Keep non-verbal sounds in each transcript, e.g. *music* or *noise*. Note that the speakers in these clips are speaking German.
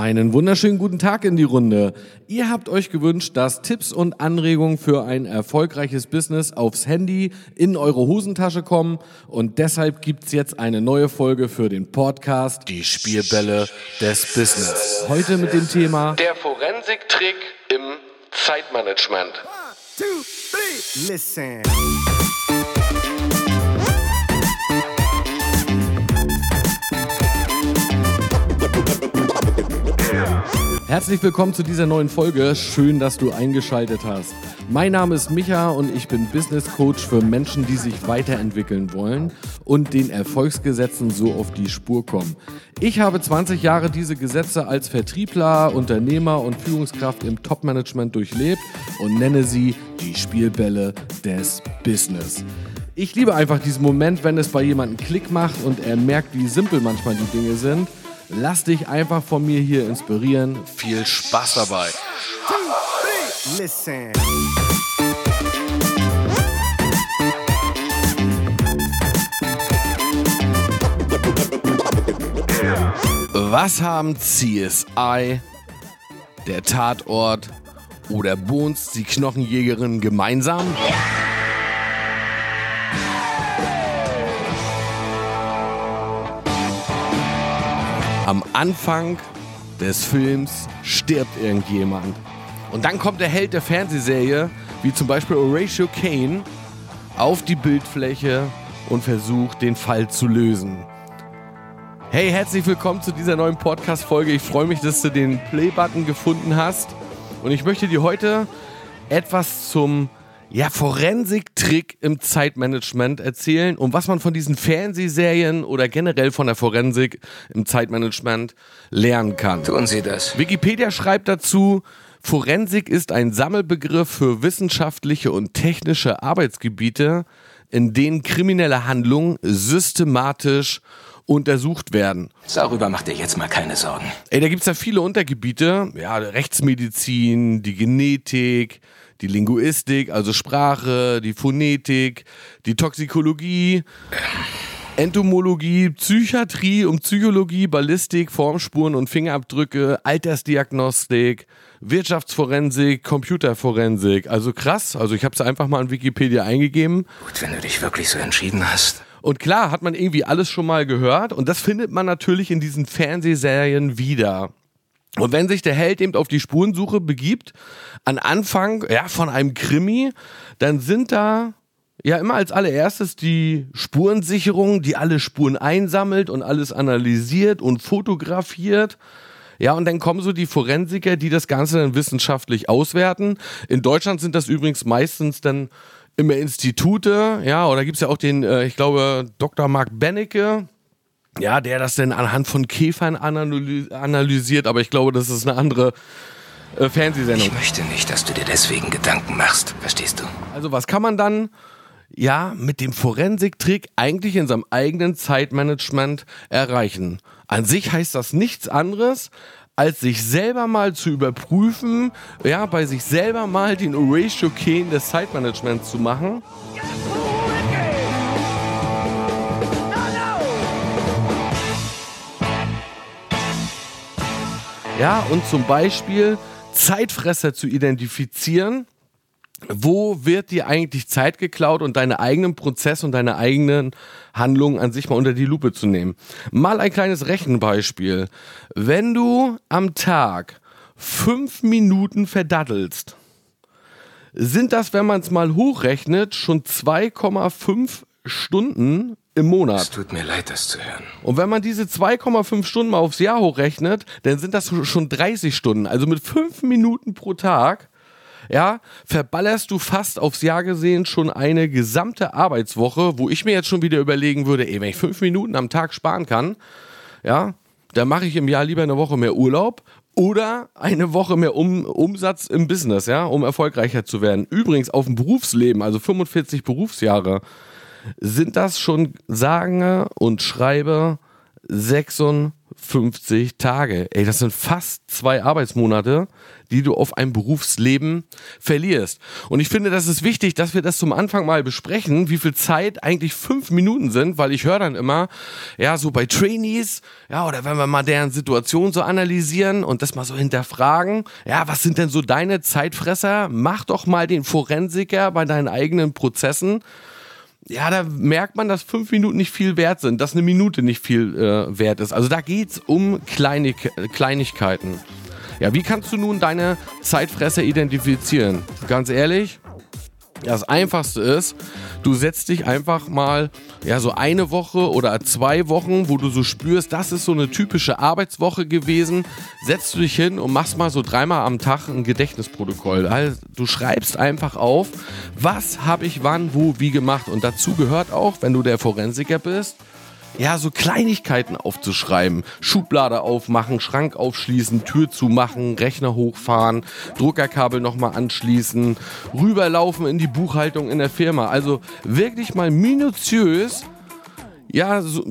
Einen wunderschönen guten Tag in die Runde. Ihr habt euch gewünscht, dass Tipps und Anregungen für ein erfolgreiches Business aufs Handy in eure Hosentasche kommen und deshalb gibt's jetzt eine neue Folge für den Podcast Die Spielbälle des Business. Heute mit dem Thema Der Forensiktrick im Zeitmanagement. One, two, three. Listen. Herzlich willkommen zu dieser neuen Folge. Schön, dass du eingeschaltet hast. Mein Name ist Micha und ich bin Business Coach für Menschen, die sich weiterentwickeln wollen und den Erfolgsgesetzen so auf die Spur kommen. Ich habe 20 Jahre diese Gesetze als Vertriebler, Unternehmer und Führungskraft im Top-Management durchlebt und nenne sie die Spielbälle des Business. Ich liebe einfach diesen Moment, wenn es bei jemandem Klick macht und er merkt, wie simpel manchmal die Dinge sind. Lass dich einfach von mir hier inspirieren. Viel Spaß dabei. Listen. Was haben CSI, der Tatort oder Bones, die Knochenjägerin gemeinsam? Am Anfang des Films stirbt irgendjemand. Und dann kommt der Held der Fernsehserie, wie zum Beispiel Horatio Kane, auf die Bildfläche und versucht, den Fall zu lösen. Hey, herzlich willkommen zu dieser neuen Podcast-Folge. Ich freue mich, dass du den Play-Button gefunden hast. Und ich möchte dir heute etwas zum ja, Forensik-Trick im Zeitmanagement erzählen und was man von diesen Fernsehserien oder generell von der Forensik im Zeitmanagement lernen kann. Tun Sie das. Wikipedia schreibt dazu, Forensik ist ein Sammelbegriff für wissenschaftliche und technische Arbeitsgebiete, in denen kriminelle Handlungen systematisch untersucht werden. Darüber macht ihr jetzt mal keine Sorgen. Ey, da gibt's ja viele Untergebiete, ja, Rechtsmedizin, die Genetik, die Linguistik, also Sprache, die Phonetik, die Toxikologie, Entomologie, Psychiatrie und Psychologie, Ballistik, Formspuren und Fingerabdrücke, Altersdiagnostik, Wirtschaftsforensik, Computerforensik. Also krass, also ich habe es einfach mal in Wikipedia eingegeben. Gut, wenn du dich wirklich so entschieden hast. Und klar, hat man irgendwie alles schon mal gehört und das findet man natürlich in diesen Fernsehserien wieder. Und wenn sich der Held eben auf die Spurensuche begibt, an Anfang ja, von einem Krimi, dann sind da ja immer als allererstes die Spurensicherung, die alle Spuren einsammelt und alles analysiert und fotografiert. Ja, und dann kommen so die Forensiker, die das Ganze dann wissenschaftlich auswerten. In Deutschland sind das übrigens meistens dann immer Institute, ja, oder gibt's ja auch den, äh, ich glaube, Dr. Mark Bennecke, ja, der das denn anhand von Käfern analy analysiert, aber ich glaube, das ist eine andere äh, Fernsehsendung. Ich möchte nicht, dass du dir deswegen Gedanken machst. Verstehst du? Also was kann man dann ja mit dem Forensiktrick eigentlich in seinem eigenen Zeitmanagement erreichen? An sich heißt das nichts anderes, als sich selber mal zu überprüfen, ja, bei sich selber mal den Horatio Kane des Zeitmanagements zu machen. Ja, und zum Beispiel Zeitfresser zu identifizieren. Wo wird dir eigentlich Zeit geklaut und deine eigenen Prozesse und deine eigenen Handlungen an sich mal unter die Lupe zu nehmen? Mal ein kleines Rechenbeispiel. Wenn du am Tag fünf Minuten verdattelst, sind das, wenn man es mal hochrechnet, schon 2,5 Stunden im Monat. Es tut mir leid, das zu hören. Und wenn man diese 2,5 Stunden mal aufs Jahr hochrechnet, dann sind das schon 30 Stunden. Also mit 5 Minuten pro Tag, ja, verballerst du fast aufs Jahr gesehen schon eine gesamte Arbeitswoche, wo ich mir jetzt schon wieder überlegen würde, ey, wenn ich 5 Minuten am Tag sparen kann, ja, dann mache ich im Jahr lieber eine Woche mehr Urlaub oder eine Woche mehr um, Umsatz im Business, ja, um erfolgreicher zu werden. Übrigens auf dem Berufsleben, also 45 Berufsjahre, sind das schon sage und schreibe 56 Tage. Ey, das sind fast zwei Arbeitsmonate, die du auf ein Berufsleben verlierst. Und ich finde, das ist wichtig, dass wir das zum Anfang mal besprechen, wie viel Zeit eigentlich fünf Minuten sind, weil ich höre dann immer, ja, so bei Trainees, ja, oder wenn wir mal deren Situation so analysieren und das mal so hinterfragen, ja, was sind denn so deine Zeitfresser? Mach doch mal den Forensiker bei deinen eigenen Prozessen ja, da merkt man, dass fünf Minuten nicht viel wert sind, dass eine Minute nicht viel äh, wert ist. Also da geht es um Kleinig Kleinigkeiten. Ja, wie kannst du nun deine Zeitfresser identifizieren? Ganz ehrlich, das Einfachste ist, du setzt dich einfach mal, ja, so eine Woche oder zwei Wochen, wo du so spürst, das ist so eine typische Arbeitswoche gewesen, setzt du dich hin und machst mal so dreimal am Tag ein Gedächtnisprotokoll. Also, du schreibst einfach auf, was habe ich wann, wo, wie gemacht. Und dazu gehört auch, wenn du der Forensiker bist, ja, so Kleinigkeiten aufzuschreiben. Schublade aufmachen, Schrank aufschließen, Tür zumachen, Rechner hochfahren, Druckerkabel nochmal anschließen, rüberlaufen in die Buchhaltung in der Firma. Also wirklich mal minutiös, ja, so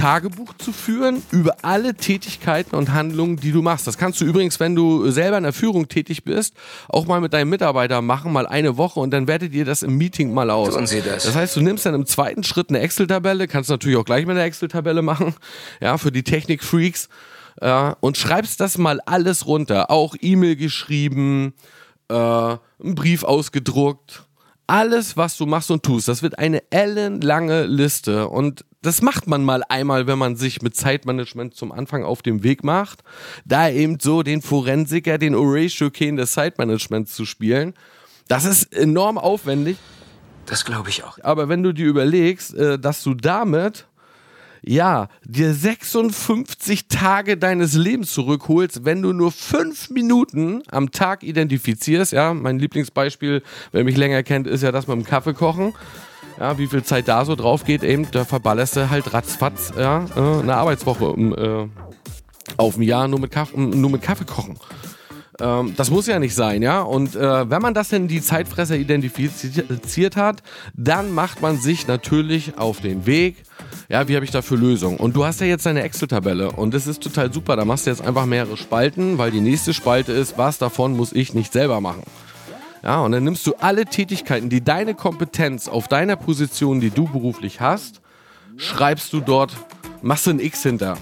Tagebuch zu führen über alle Tätigkeiten und Handlungen, die du machst. Das kannst du übrigens, wenn du selber in der Führung tätig bist, auch mal mit deinem Mitarbeiter machen, mal eine Woche und dann wertet ihr das im Meeting mal aus. Tun Sie das. Das heißt, du nimmst dann im zweiten Schritt eine Excel-Tabelle, kannst natürlich auch gleich mit einer Excel-Tabelle machen, *laughs* ja, für die Technik-Freaks, äh, und schreibst das mal alles runter. Auch E-Mail geschrieben, äh, einen Brief ausgedruckt, alles, was du machst und tust, das wird eine ellenlange Liste. Und das macht man mal einmal, wenn man sich mit Zeitmanagement zum Anfang auf dem Weg macht. Da eben so den Forensiker, den Horatio Kane des Zeitmanagements zu spielen. Das ist enorm aufwendig. Das glaube ich auch. Aber wenn du dir überlegst, äh, dass du damit ja, dir 56 Tage deines Lebens zurückholst, wenn du nur fünf Minuten am Tag identifizierst. Ja, mein Lieblingsbeispiel, wer mich länger kennt, ist ja das mit dem Kaffee kochen. Ja, wie viel Zeit da so drauf geht, eben, da verballerst du halt ratzfatz, ja, äh, eine Arbeitswoche um, äh, auf ein Jahr nur mit, Kaff nur mit Kaffee kochen. Ähm, das muss ja nicht sein, ja. Und äh, wenn man das in die Zeitfresser identifiziert hat, dann macht man sich natürlich auf den Weg. Ja, wie habe ich dafür Lösungen? Und du hast ja jetzt deine Excel-Tabelle und das ist total super. Da machst du jetzt einfach mehrere Spalten, weil die nächste Spalte ist, was davon muss ich nicht selber machen. Ja, und dann nimmst du alle Tätigkeiten, die deine Kompetenz auf deiner Position, die du beruflich hast, schreibst du dort, machst du ein X hinter.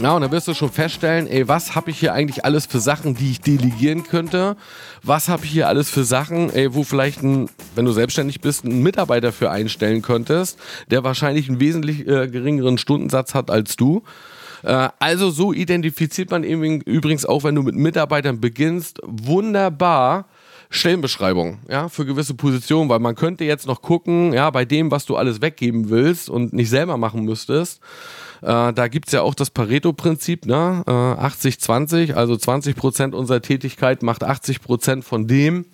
Ja, und dann wirst du schon feststellen, ey, was habe ich hier eigentlich alles für Sachen, die ich delegieren könnte? Was habe ich hier alles für Sachen, ey, wo vielleicht ein, wenn du selbstständig bist, einen Mitarbeiter für einstellen könntest, der wahrscheinlich einen wesentlich äh, geringeren Stundensatz hat als du. Äh, also so identifiziert man eben übrigens auch, wenn du mit Mitarbeitern beginnst, wunderbar Stellenbeschreibung, ja, für gewisse Positionen, weil man könnte jetzt noch gucken, ja, bei dem, was du alles weggeben willst und nicht selber machen müsstest, äh, da gibt's ja auch das Pareto-Prinzip, ne? Äh, 80-20, also 20% unserer Tätigkeit macht 80% von dem,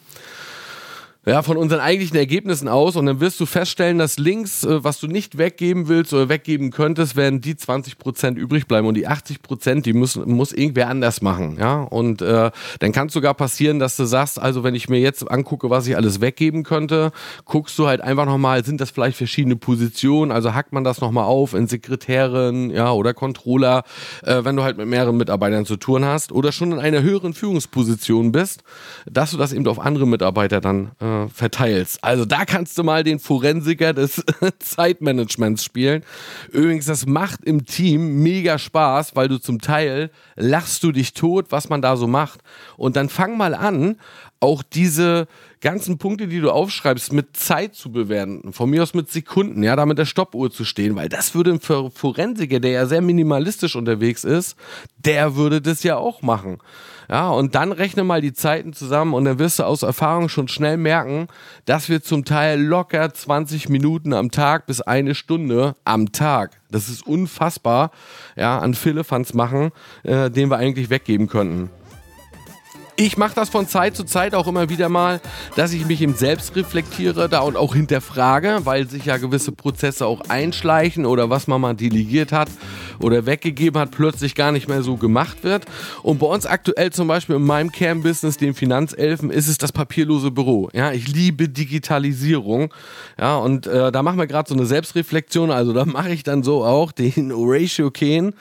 ja, von unseren eigentlichen Ergebnissen aus. Und dann wirst du feststellen, dass links, äh, was du nicht weggeben willst oder weggeben könntest, werden die 20% übrig bleiben. Und die 80%, die müssen, muss irgendwer anders machen, ja, und äh, dann kann es sogar passieren, dass du sagst, also wenn ich mir jetzt angucke, was ich alles weggeben könnte, guckst du halt einfach nochmal, sind das vielleicht verschiedene Positionen, also hackt man das nochmal auf in Sekretärin, ja, oder Controller, äh, wenn du halt mit mehreren Mitarbeitern zu tun hast oder schon in einer höheren Führungsposition bist, dass du das eben auf andere Mitarbeiter dann äh, äh, verteilst. Also da kannst du mal den Forensiker des *laughs* Zeitmanagements spielen. Übrigens, das macht im Team mega Spaß, weil du zum Teil lachst du dich tot, was man da so macht. Und dann fang mal an, auch diese ganzen Punkte, die du aufschreibst, mit Zeit zu bewerten. Von mir aus mit Sekunden, ja, da mit der Stoppuhr zu stehen, weil das würde ein Forensiker, der ja sehr minimalistisch unterwegs ist, der würde das ja auch machen. Ja, und dann rechne mal die Zeiten zusammen und dann wirst du aus Erfahrung schon schnell merken, dass wir zum Teil locker 20 Minuten am Tag bis eine Stunde am Tag, das ist unfassbar, ja, an Philippans machen, äh, den wir eigentlich weggeben könnten. Ich mache das von Zeit zu Zeit auch immer wieder mal, dass ich mich eben selbst reflektiere da und auch hinterfrage, weil sich ja gewisse Prozesse auch einschleichen oder was man mal delegiert hat oder weggegeben hat, plötzlich gar nicht mehr so gemacht wird. Und bei uns aktuell zum Beispiel in meinem Kernbusiness, den Finanzelfen, ist es das papierlose Büro. Ja, ich liebe Digitalisierung. Ja, und äh, da machen wir gerade so eine Selbstreflexion. Also da mache ich dann so auch den Horatio Kane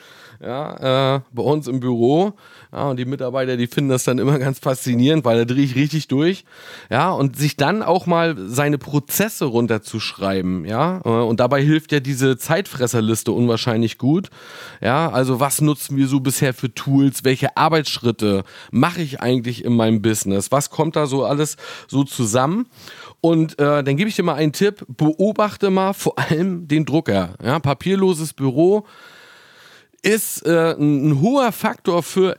ja, äh, bei uns im Büro. Ja, und die Mitarbeiter, die finden das dann immer ganz faszinierend, weil da drehe ich richtig durch. Ja, und sich dann auch mal seine Prozesse runterzuschreiben, ja. Äh, und dabei hilft ja diese Zeitfresserliste unwahrscheinlich gut. Ja, also was nutzen wir so bisher für Tools? Welche Arbeitsschritte mache ich eigentlich in meinem Business? Was kommt da so alles so zusammen? Und äh, dann gebe ich dir mal einen Tipp: Beobachte mal vor allem den Drucker. Ja, papierloses Büro ist äh, ein hoher Faktor für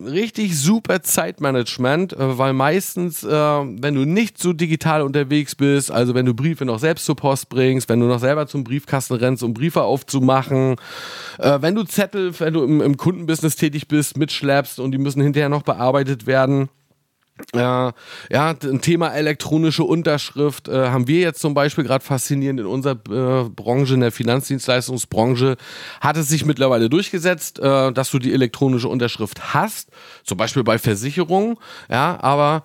richtig super Zeitmanagement, äh, weil meistens, äh, wenn du nicht so digital unterwegs bist, also wenn du Briefe noch selbst zur Post bringst, wenn du noch selber zum Briefkasten rennst, um Briefe aufzumachen, äh, wenn du Zettel, wenn du im, im Kundenbusiness tätig bist, mitschleppst und die müssen hinterher noch bearbeitet werden, ja, ein Thema elektronische Unterschrift äh, haben wir jetzt zum Beispiel gerade faszinierend in unserer äh, Branche, in der Finanzdienstleistungsbranche, hat es sich mittlerweile durchgesetzt, äh, dass du die elektronische Unterschrift hast, zum Beispiel bei Versicherungen, ja, aber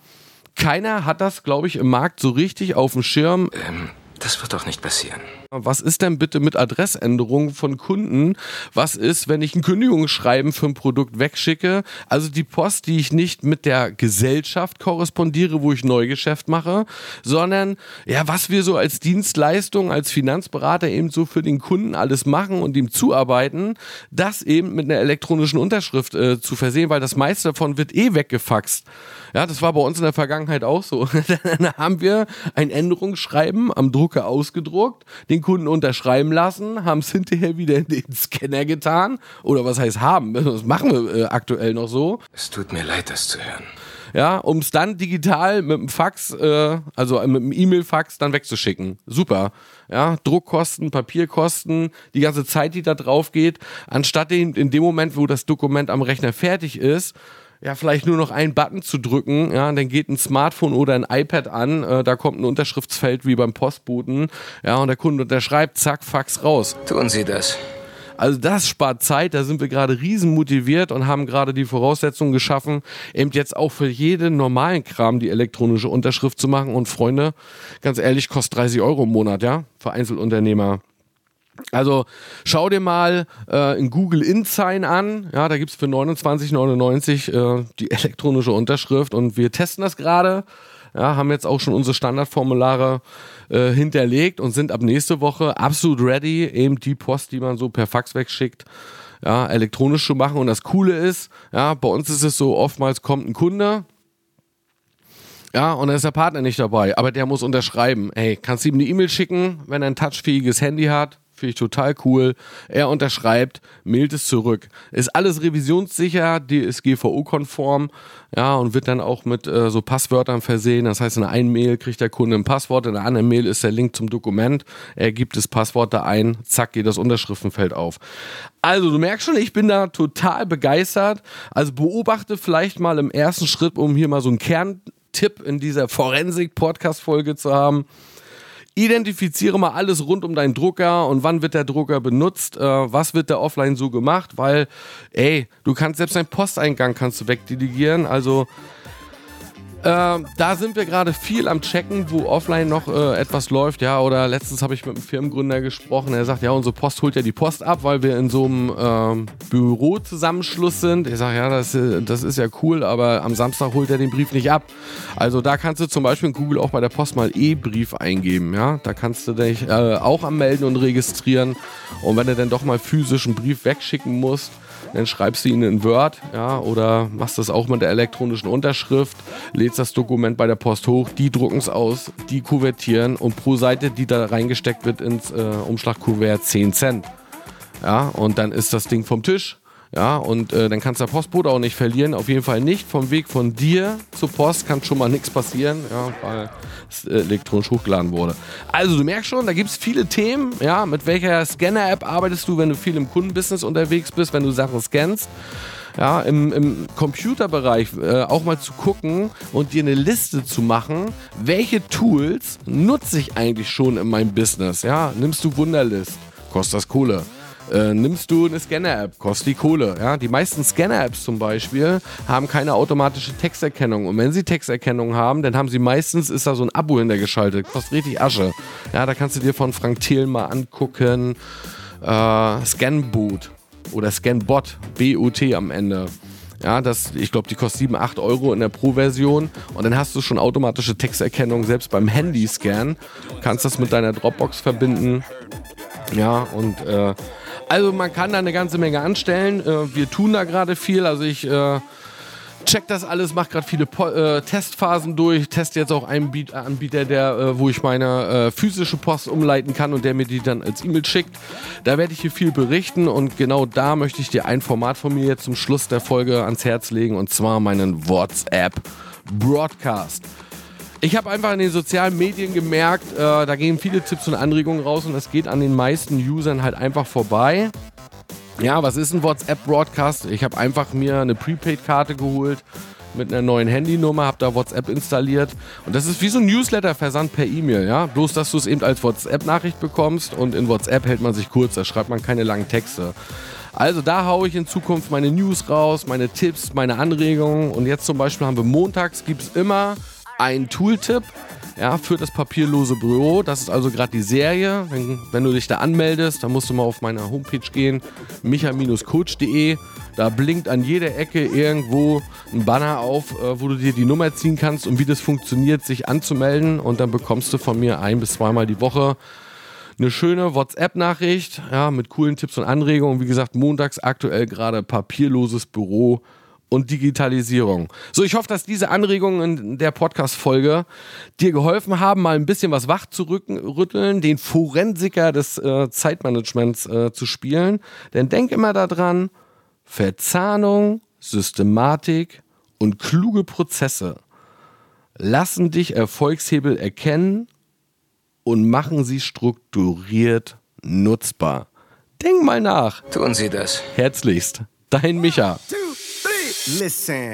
keiner hat das, glaube ich, im Markt so richtig auf dem Schirm. Ähm, das wird doch nicht passieren. Was ist denn bitte mit Adressänderungen von Kunden? Was ist, wenn ich ein Kündigungsschreiben für ein Produkt wegschicke? Also die Post, die ich nicht mit der Gesellschaft korrespondiere, wo ich Neugeschäft mache, sondern ja, was wir so als Dienstleistung, als Finanzberater eben so für den Kunden alles machen und ihm zuarbeiten, das eben mit einer elektronischen Unterschrift äh, zu versehen, weil das meiste davon wird eh weggefaxt. Ja, das war bei uns in der Vergangenheit auch so. *laughs* Dann haben wir ein Änderungsschreiben am Drucker ausgedruckt, den Kunden unterschreiben lassen, haben es hinterher wieder in den Scanner getan. Oder was heißt haben? Das machen wir äh, aktuell noch so. Es tut mir leid, das zu hören. Ja, um es dann digital mit dem Fax, äh, also mit dem E-Mail-Fax dann wegzuschicken. Super. Ja, Druckkosten, Papierkosten, die ganze Zeit, die da drauf geht, anstatt in, in dem Moment, wo das Dokument am Rechner fertig ist, ja, vielleicht nur noch einen Button zu drücken, ja, dann geht ein Smartphone oder ein iPad an, äh, da kommt ein Unterschriftsfeld wie beim Postboten, ja, und der Kunde unterschreibt, zack, Fax raus. Tun Sie das. Also das spart Zeit, da sind wir gerade riesen motiviert und haben gerade die Voraussetzungen geschaffen, eben jetzt auch für jeden normalen Kram die elektronische Unterschrift zu machen. Und Freunde, ganz ehrlich, kostet 30 Euro im Monat, ja, für Einzelunternehmer. Also schau dir mal äh, in Google InSign an. Ja, da gibt es für 29,99 äh, die elektronische Unterschrift und wir testen das gerade. Ja, haben jetzt auch schon unsere Standardformulare äh, hinterlegt und sind ab nächste Woche absolut ready, eben die Post, die man so per Fax wegschickt, ja, elektronisch zu machen. Und das Coole ist, ja, bei uns ist es so, oftmals kommt ein Kunde, ja, und dann ist der Partner nicht dabei, aber der muss unterschreiben. Hey, kannst du ihm eine E-Mail schicken, wenn er ein touchfähiges Handy hat? Finde ich total cool. Er unterschreibt, mailt es zurück. Ist alles revisionssicher, die ist GVO-konform, ja, und wird dann auch mit äh, so Passwörtern versehen. Das heißt, in der einen Mail kriegt der Kunde ein Passwort, in der anderen Mail ist der Link zum Dokument. Er gibt das Passwort da ein, zack, geht das Unterschriftenfeld auf. Also, du merkst schon, ich bin da total begeistert. Also, beobachte vielleicht mal im ersten Schritt, um hier mal so einen Kerntipp in dieser Forensik-Podcast-Folge zu haben identifiziere mal alles rund um deinen Drucker und wann wird der Drucker benutzt, äh, was wird da offline so gemacht, weil, ey, du kannst selbst deinen Posteingang kannst du wegdelegieren, also äh, da sind wir gerade viel am Checken, wo offline noch äh, etwas läuft. Ja, oder letztens habe ich mit einem Firmengründer gesprochen. Er sagt, ja, unsere Post holt ja die Post ab, weil wir in so einem ähm, Bürozusammenschluss sind. Ich sage, ja, das, äh, das ist ja cool, aber am Samstag holt er den Brief nicht ab. Also da kannst du zum Beispiel in Google auch bei der Post mal E-Brief eingeben. Ja, da kannst du dich äh, auch anmelden und registrieren. Und wenn du dann doch mal physisch einen Brief wegschicken musst, dann schreibst du ihn in Word, ja, oder machst das auch mit der elektronischen Unterschrift, lädst das Dokument bei der Post hoch, die drucken es aus, die kuvertieren und pro Seite, die da reingesteckt wird ins äh, Umschlagkuvert, 10 Cent. Ja, und dann ist das Ding vom Tisch. Ja, und äh, dann kannst du der Postbote auch nicht verlieren. Auf jeden Fall nicht. Vom Weg von dir zur Post kann schon mal nichts passieren, ja, weil es äh, elektronisch hochgeladen wurde. Also, du merkst schon, da gibt es viele Themen. Ja, mit welcher Scanner-App arbeitest du, wenn du viel im Kundenbusiness unterwegs bist, wenn du Sachen scannst? ja, im, im Computerbereich äh, auch mal zu gucken und dir eine Liste zu machen, welche Tools nutze ich eigentlich schon in meinem Business. Ja, nimmst du Wunderlist, kostet das Kohle. Äh, nimmst du eine Scanner-App, kostet die Kohle. Ja? Die meisten Scanner-Apps zum Beispiel haben keine automatische Texterkennung. Und wenn sie Texterkennung haben, dann haben sie meistens, ist da so ein Abo hintergeschaltet. Kostet richtig Asche. Ja, da kannst du dir von Frank Thiel mal angucken. Äh, Scanboot. oder Scanbot, B-O-T am Ende. Ja, das, ich glaube, die kostet 7, 8 Euro in der Pro-Version. Und dann hast du schon automatische Texterkennung, selbst beim Handy-Scan. Kannst das mit deiner Dropbox verbinden. Ja, und äh, also man kann da eine ganze Menge anstellen. Äh, wir tun da gerade viel. Also ich äh, check das alles, mache gerade viele äh, Testphasen durch, teste jetzt auch einen Anbieter, der, wo ich meine physische Post umleiten kann und der mir die dann als E-Mail schickt. Da werde ich hier viel berichten und genau da möchte ich dir ein Format von mir jetzt zum Schluss der Folge ans Herz legen und zwar meinen WhatsApp Broadcast. Ich habe einfach in den sozialen Medien gemerkt, äh, da gehen viele Tipps und Anregungen raus und es geht an den meisten Usern halt einfach vorbei. Ja, was ist ein WhatsApp-Broadcast? Ich habe einfach mir eine Prepaid-Karte geholt mit einer neuen Handynummer, habe da WhatsApp installiert und das ist wie so ein Newsletter-Versand per E-Mail, ja. Bloß, dass du es eben als WhatsApp-Nachricht bekommst und in WhatsApp hält man sich kurz, da schreibt man keine langen Texte. Also da haue ich in Zukunft meine News raus, meine Tipps, meine Anregungen und jetzt zum Beispiel haben wir montags, gibt es immer einen Tooltip ja, für das papierlose Büro. Das ist also gerade die Serie. Wenn, wenn, du dich da anmeldest, dann musst du mal auf meine Homepage gehen, micha-coach.de. Da blinkt an jeder Ecke irgendwo ein Banner auf, äh, wo du dir die Nummer ziehen kannst und wie das funktioniert, sich anzumelden. Und dann bekommst du von mir ein bis zweimal die Woche eine schöne WhatsApp-Nachricht ja, mit coolen Tipps und Anregungen. Wie gesagt, montags aktuell gerade papierloses Büro und Digitalisierung. So, ich hoffe, dass diese Anregungen in der Podcast-Folge dir geholfen haben, mal ein bisschen was wach zu rütteln, den Forensiker des äh, Zeitmanagements äh, zu spielen. Denn denk immer daran, Verzahnung, Systematik und kluge Prozesse lassen dich Erfolgshebel erkennen und machen sie strukturiert nutzbar. Denk mal nach. Tun Sie das. Herzlichst, dein Micha. Listen.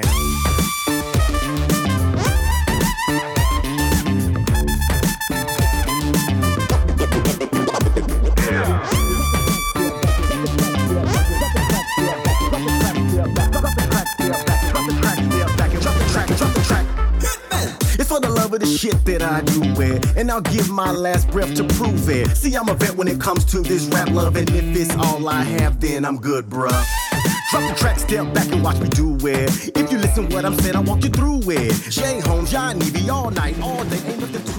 It's for the love of the shit that I do it. And I'll give my last breath to prove it. See, I'm a vet when it comes to this rap love. And if it's all I have, then I'm good, bruh. Drop the track, step back and watch me do it. If you listen what I'm saying, I'll walk you through it. Jay Holmes, Evie, all night, all day.